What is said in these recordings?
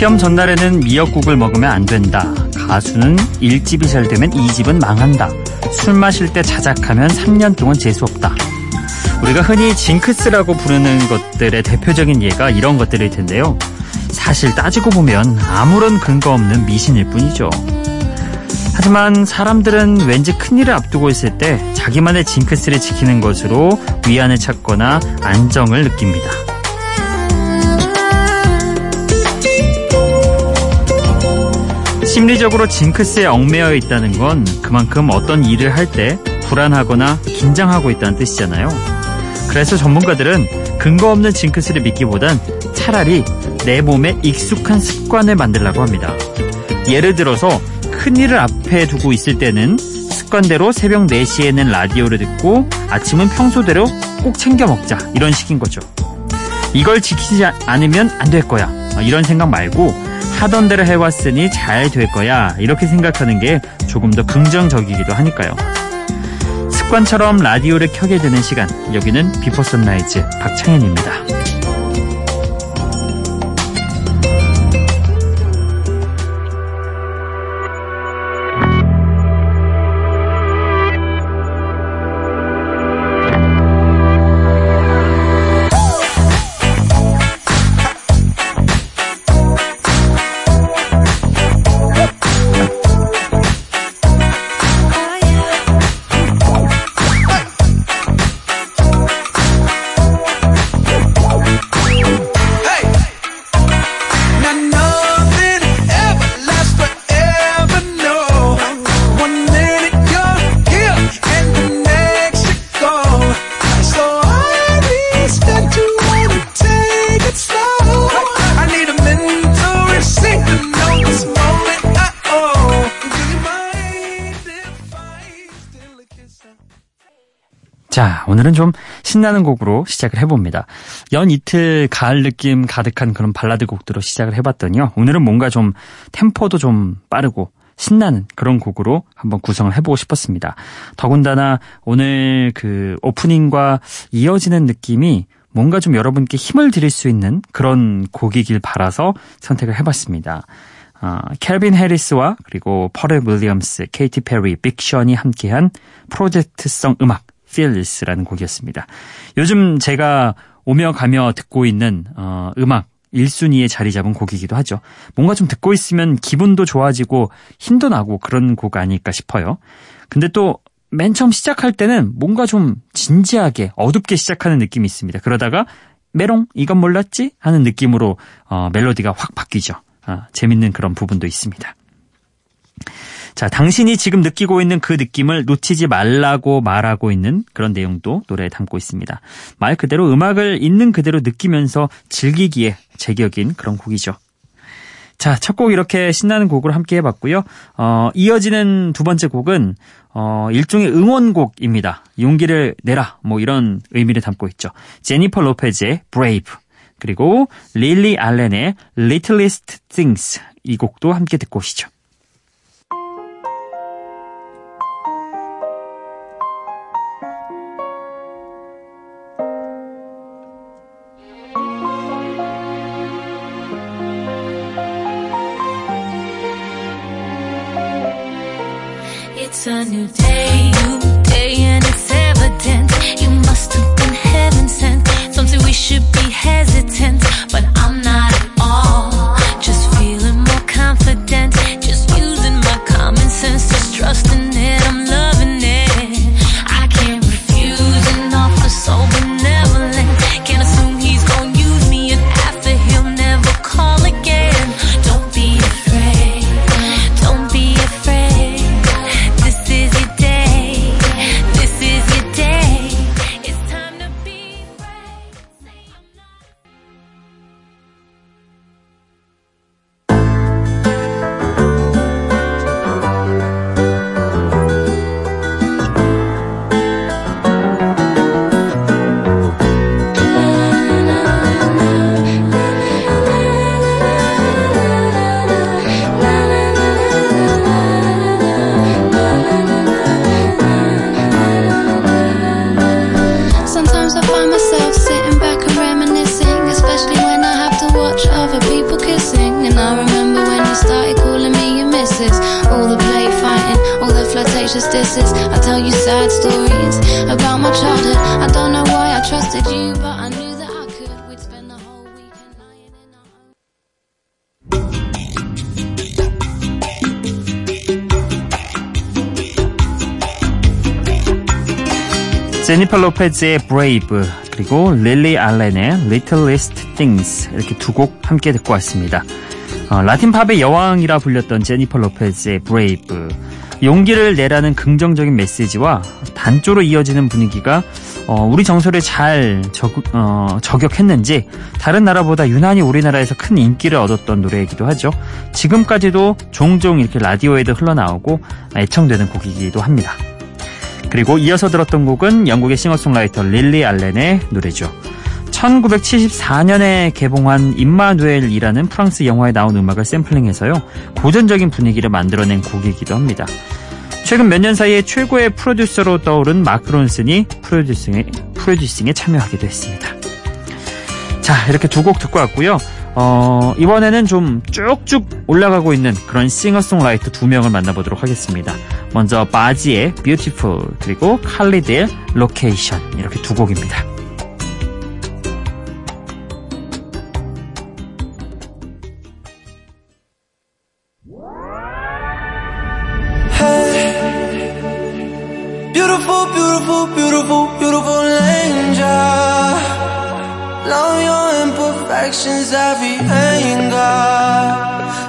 시험 전날에는 미역국을 먹으면 안 된다. 가수는 1집이 잘 되면 2집은 망한다. 술 마실 때 자작하면 3년 동안 재수 없다. 우리가 흔히 징크스라고 부르는 것들의 대표적인 예가 이런 것들일 텐데요. 사실 따지고 보면 아무런 근거 없는 미신일 뿐이죠. 하지만 사람들은 왠지 큰일을 앞두고 있을 때 자기만의 징크스를 지키는 것으로 위안을 찾거나 안정을 느낍니다. 심리적으로 징크스에 얽매여 있다는 건 그만큼 어떤 일을 할 때 불안하거나 긴장하고 있다는 뜻이잖아요. 그래서 전문가들은 근거 없는 징크스를 믿기보단 차라리 내 몸에 익숙한 습관을 만들라고 합니다. 예를 들어서 큰 일을 앞에 두고 있을 때는 습관대로 새벽 4시에는 라디오를 듣고 아침은 평소대로 꼭 챙겨 먹자 이런 식인 거죠. 이걸 지키지 않으면 안 될 거야 이런 생각 말고 하던 대로 해왔으니 잘 될 거야 이렇게 생각하는 게 조금 더 긍정적이기도 하니까요. 습관처럼 라디오를 켜게 되는 시간 여기는 비포 선라이즈 박창현입니다. 오늘은 좀 신나는 곡으로 시작을 해봅니다. 연 이틀 가을 느낌 가득한 그런 발라드 곡들로 시작을 해봤더니요. 오늘은 뭔가 좀 템포도 좀 빠르고 신나는 그런 곡으로 한번 구성을 해보고 싶었습니다. 더군다나 오늘 그 오프닝과 이어지는 느낌이 뭔가 좀 여러분께 힘을 드릴 수 있는 그런 곡이길 바라서 선택을 해봤습니다. 어, 켈빈 해리스와 그리고 퍼렐 윌리엄스, 케이티 페리, 빅션이 함께한 프로젝트성 음악 Fearless라는 곡이었습니다. 요즘 제가 오며 가며 듣고 있는 어, 음악 1순위에 자리 잡은 곡이기도 하죠. 뭔가 좀 듣고 있으면 기분도 좋아지고 힘도 나고 그런 곡 아닐까 싶어요. 근데 또 맨 처음 시작할 때는 뭔가 좀 진지하게 어둡게 시작하는 느낌이 있습니다. 그러다가 메롱 이건 몰랐지 하는 느낌으로 어, 멜로디가 확 바뀌죠. 아, 재밌는 그런 부분도 있습니다. 자, 당신이 지금 느끼고 있는 그 느낌을 놓치지 말라고 말하고 있는 그런 내용도 노래에 담고 있습니다. 말 그대로 음악을 있는 그대로 느끼면서 즐기기에 제격인 그런 곡이죠. 자, 첫 곡 이렇게 신나는 곡으로 함께 해봤고요. 어, 이어지는 두 번째 곡은 어, 일종의 응원곡입니다. 용기를 내라 뭐 이런 의미를 담고 있죠. 제니퍼 로페즈의 Brave 그리고 릴리 알렌의 Littlest Things 이 곡도 함께 듣고 오시죠. It's a new day, new day, and it's evident you must have been heaven sent. Some say we should be hesitant, but 제니퍼 로페즈의 Brave 그리고 릴리 알렌의 Littlest Things 이렇게 두 곡 함께 듣고 왔습니다. 어, 라틴 팝의 여왕이라 불렸던 제니퍼 로페즈의 Brave 용기를 내라는 긍정적인 메시지와 단조로 이어지는 분위기가 어, 우리 정서를 잘 적, 어, 저격했는지 다른 나라보다 유난히 우리나라에서 큰 인기를 얻었던 노래이기도 하죠. 지금까지도 종종 이렇게 라디오에도 흘러나오고 애청되는 곡이기도 합니다. 그리고 이어서 들었던 곡은 영국의 싱어송라이터 릴리 알렌의 노래죠. 1974년에 개봉한 임마누엘이라는 프랑스 영화에 나온 음악을 샘플링해서요. 고전적인 분위기를 만들어낸 곡이기도 합니다. 최근 몇 년 사이에 최고의 프로듀서로 떠오른 마크 론슨이 프로듀싱에, 프로듀싱에 참여하기도 했습니다. 자, 이렇게 두 곡 듣고 왔고요. 어, 이번에는 좀 쭉쭉 올라가고 있는 그런 싱어송라이터 두 명을 만나보도록 하겠습니다. 먼저 바지의 Beautiful 그리고 칼리드의 Location 이렇게 두 곡입니다. Beautiful, beautiful, beautiful, angel. Love your imperfections, every anger.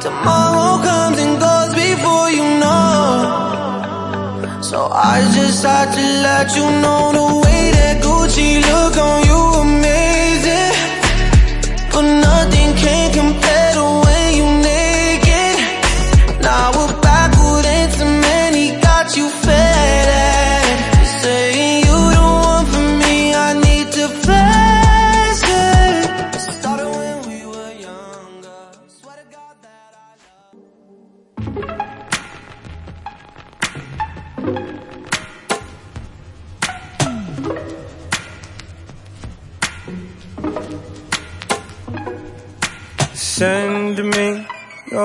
Tomorrow comes and goes before you know. So I just had to let you know the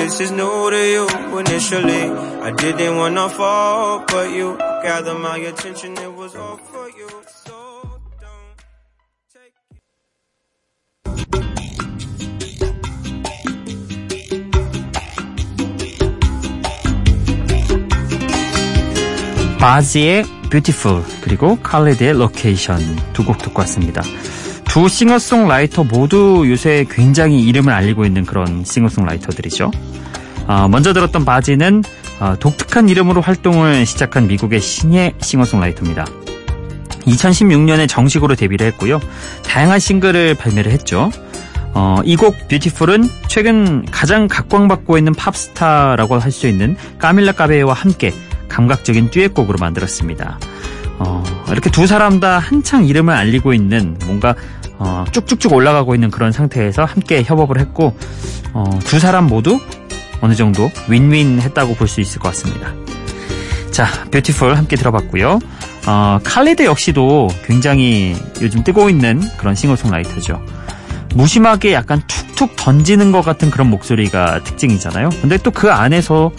This is new to you. Initially, I didn't wanna fall, but you gathered my attention. It was all for you. So don't take. 바지의 Beautiful 그리고 칼리드의 Location 두곡 듣고 왔습니다. 두 싱어송라이터 모두 요새 굉장히 이름을 알리고 있는 그런 싱어송라이터들이죠. 어, 먼저 들었던 바지는 어, 독특한 이름으로 활동을 시작한 미국의 신예 싱어송라이터입니다. 2016년에 정식으로 데뷔를 했고요. 다양한 싱글을 발매를 했죠. 어, 이곡 뷰티풀은 최근 가장 각광받고 있는 팝스타라고 할 수 있는 까밀라 까베와 함께 감각적인 듀엣곡으로 만들었습니다. 어, 이렇게 두 사람 다 한창 이름을 알리고 있는 뭔가 어, 쭉쭉쭉 올라가고 있는 그런 상태에서 함께 협업을 했고 어, 두 사람 모두 어느 정도 윈윈 했다고 볼 수 있을 것 같습니다. 자, 뷰티풀 함께 들어봤고요. 어, 칼리드 역시도 굉장히 요즘 뜨고 있는 그런 싱어송라이터죠. 무심하게 약간 툭툭 던지는 것 같은 그런 목소리가 특징이잖아요. 근데 또 그 안에서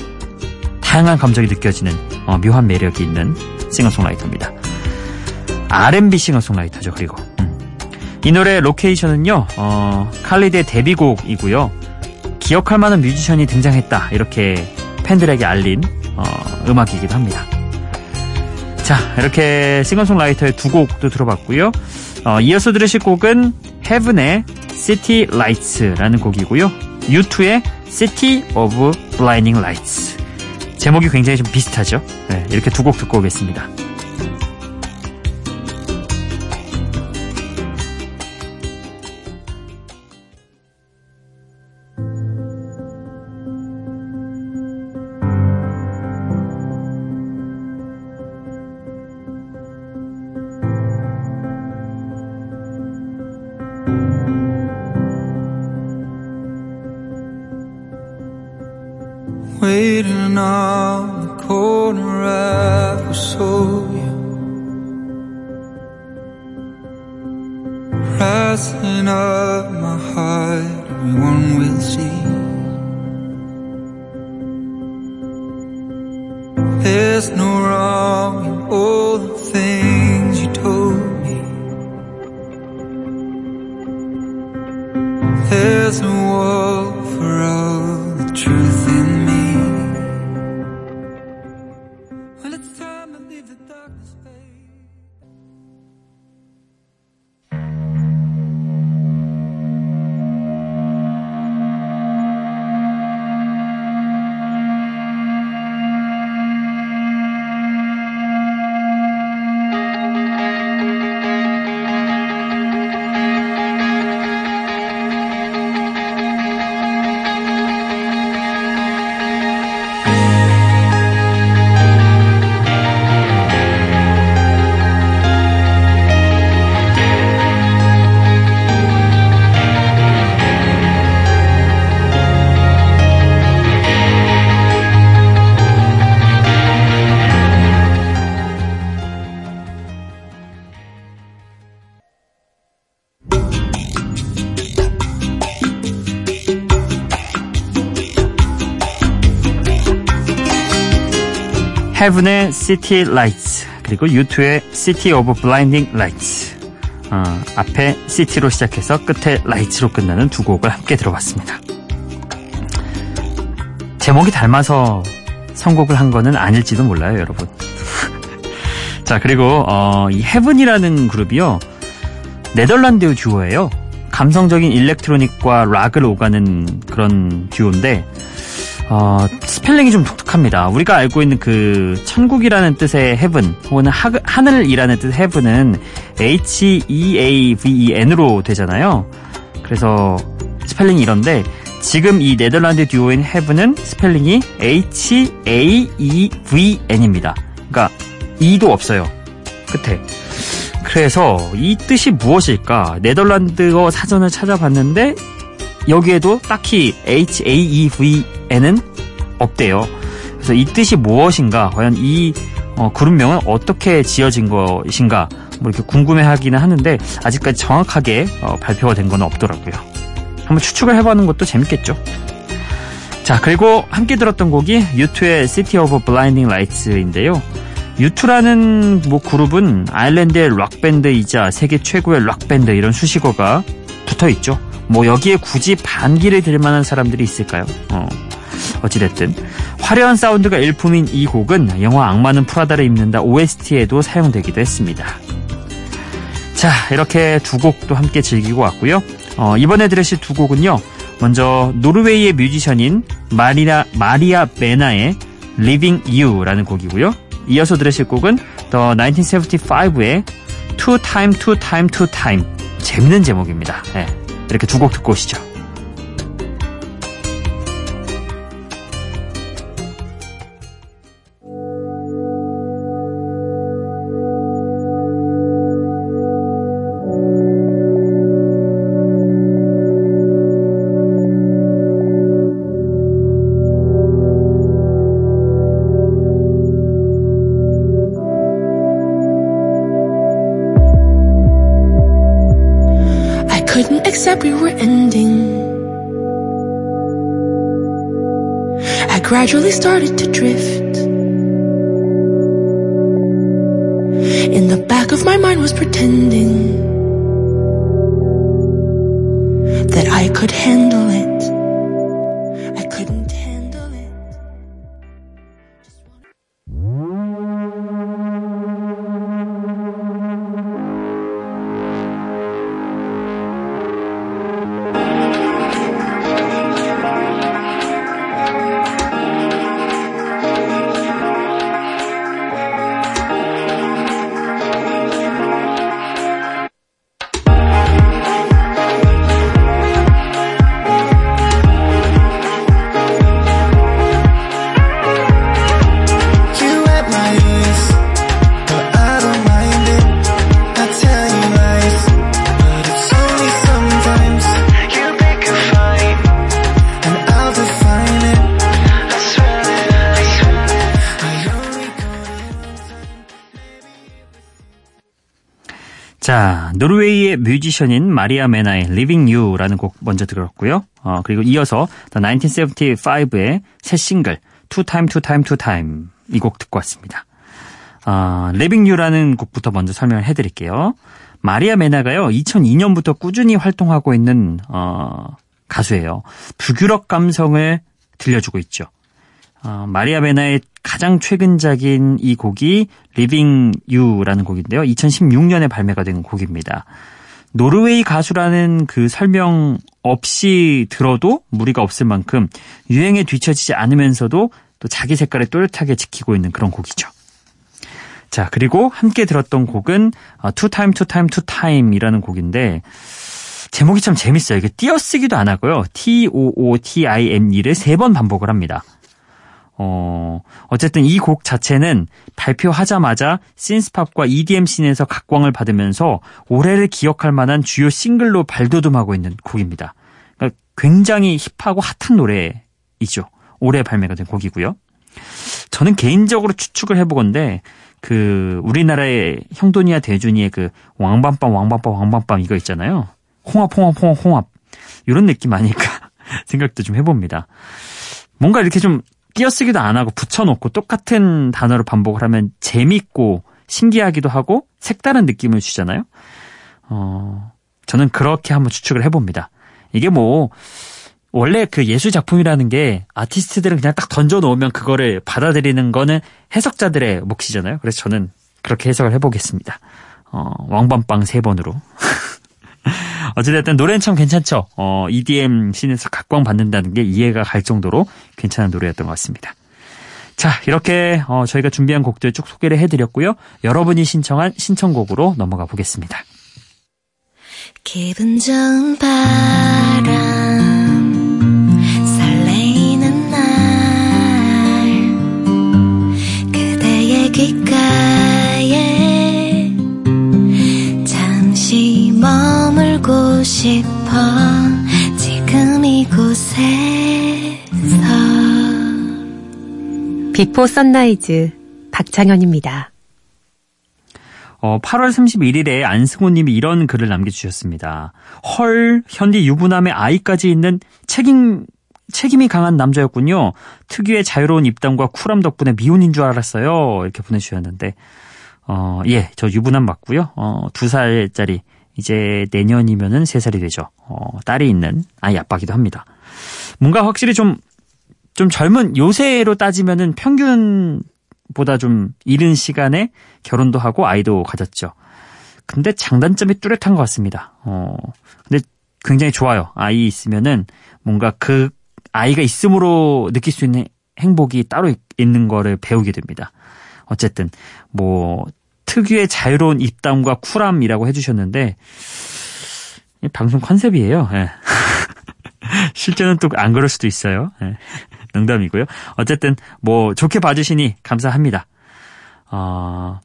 다양한 감정이 느껴지는 어, 묘한 매력이 있는 싱어송라이터입니다. R&B 싱어송라이터죠. 그리고 음. 이 노래 로케이션은요. 어, 칼리드의 데뷔곡이고요. 기억할 만한 뮤지션이 등장했다. 이렇게 팬들에게 알린 어, 음악이기도 합니다. 자, 이렇게 싱어송라이터의 두 곡도 들어봤고요. 어, 이어서 들으실 곡은 헤븐의 City Lights라는 곡이고요. U2의 City of Blinding Lights. 제목이 굉장히 좀 비슷하죠. 네, 이렇게 두 곡 듣고 오겠습니다. On the corner, foresaw you. Rising up my heart, everyone will see. There's no wrong in all the things you told me. There's a wall 헤븐의 City Lights 그리고 U2의 City of Blinding Lights 어, 앞에 City로 시작해서 끝에 Lights로 끝나는 두 곡을 함께 들어봤습니다. 제목이 닮아서 선곡을 한 거는 아닐지도 몰라요, 여러분. 자, 그리고 어, 이 헤븐이라는 그룹이요. 네덜란드 듀오예요. 감성적인 일렉트로닉과 락을 오가는 그런 듀오인데 어, 스펠링이 좀 독특합니다. 우리가 알고 있는 그 천국이라는 뜻의 heaven 혹은 하, 하늘이라는 뜻의 heaven은 H-E-A-V-E-N으로 되잖아요. 그래서 스펠링이 이런데 지금 이 네덜란드 듀오인 HAEVN은 스펠링이 H-A-E-V-N입니다. 그러니까 E도 없어요. 끝에. 그래서 이 뜻이 무엇일까? 네덜란드어 사전을 찾아봤는데 여기에도 딱히 H-A-E-V-N은 없대요. 그래서 이 뜻이 무엇인가, 과연 이 어, 그룹명은 어떻게 지어진 것인가, 뭐 이렇게 궁금해하기는 하는데 아직까지 정확하게 어, 발표가 된 건 없더라고요. 한번 추측을 해보는 것도 재밌겠죠. 자, 그리고 함께 들었던 곡이 U2의 City of Blinding Lights인데요. U2라는 뭐 그룹은 아일랜드의 락 밴드이자 세계 최고의 락 밴드 이런 수식어가 붙어 있죠. 뭐 여기에 굳이 반기를 들 만한 사람들이 있을까요? 어. 어찌됐든 화려한 사운드가 일품인 이 곡은 영화 악마는 프라다를 입는다 OST에도 사용되기도 했습니다. 자 이렇게 두 곡도 함께 즐기고 왔고요. 어, 이번에 들으실 두 곡은요. 먼저 노르웨이의 뮤지션인 마리아 마리아 베나의 Living You라는 곡이고요. 이어서 들으실 곡은 The 1975의 Two Time Two Time Two Time 재밌는 제목입니다. 네, 이렇게 두 곡 듣고 오시죠. Couldn't accept we were ending. I gradually started to drift. In the back of my mind was pretending 뮤지션인 마리아 메나의 Living You라는 곡 먼저 들었고요. 어, 그리고 이어서 1975의 새 싱글 Two Time Two Time Two Time 이 곡 듣고 왔습니다. 아, Living You라는 곡부터 먼저 설명을 해드릴게요. 마리아 메나가요 2002년부터 꾸준히 활동하고 있는 어, 가수예요. 북유럽 감성을 들려주고 있죠. 어, 마리아 메나의 가장 최근작인 이 곡이 Living You라는 곡인데요. 2016년에 발매가 된 곡입니다. 노르웨이 가수라는 그 설명 없이 들어도 무리가 없을 만큼 유행에 뒤처지지 않으면서도 또 자기 색깔을 또렷하게 지키고 있는 그런 곡이죠. 자, 그리고 함께 들었던 곡은 어, Two Time, Two Time, Two Time이라는 곡인데 제목이 참 재밌어요. 이게 띄어쓰기도 안 하고요. T-O-O-T-I-M-E를 세 번 반복을 합니다. 어, 어쨌든 이 곡 자체는 발표하자마자 신스팝과 EDM 씬에서 각광을 받으면서 올해를 기억할 만한 주요 싱글로 발돋움하고 있는 곡입니다. 그러니까 굉장히 힙하고 핫한 노래이죠. 올해 발매가 된 곡이고요. 저는 개인적으로 추측을 해보건데 그 우리나라의 형돈이와 대준이의 그 왕밤빵 왕밤빵 왕밤빵 이거 있잖아요. 홍합 홍합 홍합 홍합 이런 느낌 아닐까 생각도 좀 해봅니다. 뭔가 이렇게 좀 띄어쓰기도 안 하고 붙여놓고 똑같은 단어를 반복을 하면 재밌고 신기하기도 하고 색다른 느낌을 주잖아요. 어, 저는 그렇게 한번 추측을 해봅니다. 이게 뭐 원래 그 예술 작품이라는 게 아티스트들은 그냥 딱 던져 놓으면 그거를 받아들이는 거는 해석자들의 몫이잖아요. 그래서 저는 그렇게 해석을 해보겠습니다. 어, 왕밤빵 세 번으로. 어찌됐든 노래는 참 괜찮죠. 어, EDM 씬에서 각광 받는다는 게 이해가 갈 정도로 괜찮은 노래였던 것 같습니다. 자, 이렇게 어, 저희가 준비한 곡들 쭉 소개를 해드렸고요. 여러분이 신청한 신청곡으로 넘어가 보겠습니다. 기분 좋은 바람 싶어 지금 이곳에서 비포 선라이즈 박창현입니다. 어, 8월 31일에 안승호님이 이런 글을 남겨주셨습니다. 헐, 현디 유부남에 아이까지 있는 책임, 책임이 강한 남자였군요. 특유의 자유로운 입담과 쿨함 덕분에 미혼인 줄 알았어요. 이렇게 보내주셨는데, 어, 예, 저 유부남 맞고요. 어, 두 살짜리, 이제 내년이면은 세 살이 되죠. 어, 딸이 있는 아이 아빠기도 합니다. 뭔가 확실히 좀, 좀 젊은, 요새로 따지면은 평균 보다 좀 이른 시간에 결혼도 하고 아이도 가졌죠. 근데 장단점이 뚜렷한 것 같습니다. 어, 근데 굉장히 좋아요. 아이 있으면은 뭔가 그 아이가 있음으로 느낄 수 있는 행복이 따로 있, 있는 거를 배우게 됩니다. 어쨌든 뭐 특유의 자유로운 입담과 쿨함이라고 해주셨는데 이 방송 컨셉이에요. 예. 실제는 또 안 그럴 수도 있어요. 예. 농담이고요. 어쨌든 뭐 좋게 봐주시니 감사합니다. 어,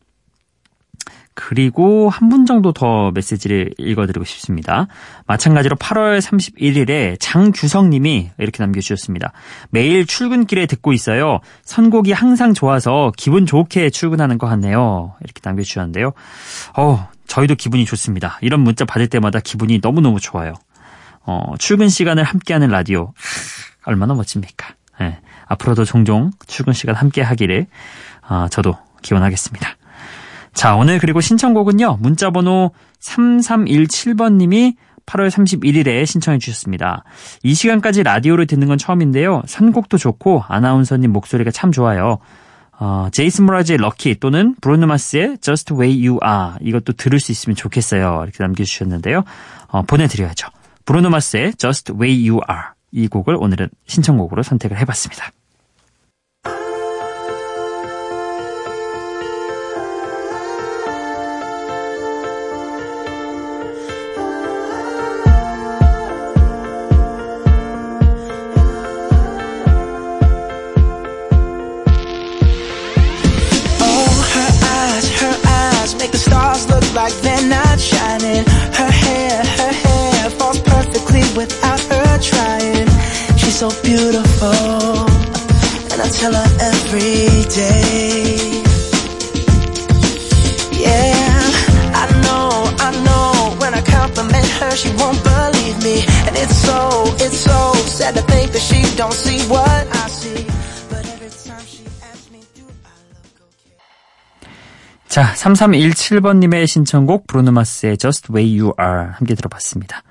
그리고 한 분 정도 더 메시지를 읽어드리고 싶습니다. 마찬가지로 8월 31일에 장규성님이 이렇게 남겨주셨습니다. 매일 출근길에 듣고 있어요. 선곡이 항상 좋아서 기분 좋게 출근하는 것 같네요. 이렇게 남겨주셨는데요. 어, 저희도 기분이 좋습니다. 이런 문자 받을 때마다 기분이 너무너무 좋아요. 어, 출근 시간을 함께하는 라디오. 얼마나 멋집니까? 예, 앞으로도 종종 출근 시간 함께 하기를 어, 저도 기원하겠습니다. 자, 오늘 그리고 신청곡은요. 문자 번호 3317번 님이 8월 31일에 신청해 주셨습니다. 이 시간까지 라디오를 듣는 건 처음인데요. 선곡도 좋고 아나운서님 목소리가 참 좋아요. 어, 제이슨 모라즈의 럭키 또는 브루노마스의 Just Way You Are 이것도 들을 수 있으면 좋겠어요. 이렇게 남겨주셨는데요. 어, 보내드려야죠. 브루노마스의 Just Way You Are 이 곡을 오늘은 신청곡으로 선택을 해봤습니다. color every day. Yeah, I know, I know. When I compliment her, she won't believe me. And it's so, it's so sad to think that she don't see what I see. But every time she asks me, do I look okay? 자, 3317번님의 신청곡 브루노마스의 Just Way You Are 함께 들어봤습니다.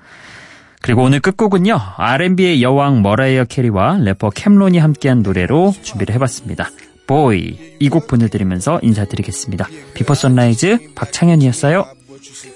그리고 오늘 끝곡은요. R&B의 여왕 머라이어 캐리와 래퍼 캠론이 함께한 노래로 준비를 해봤습니다. Boy 이곡 보내드리면서 인사드리겠습니다. 비포 선라이즈 박창현이었어요. What you see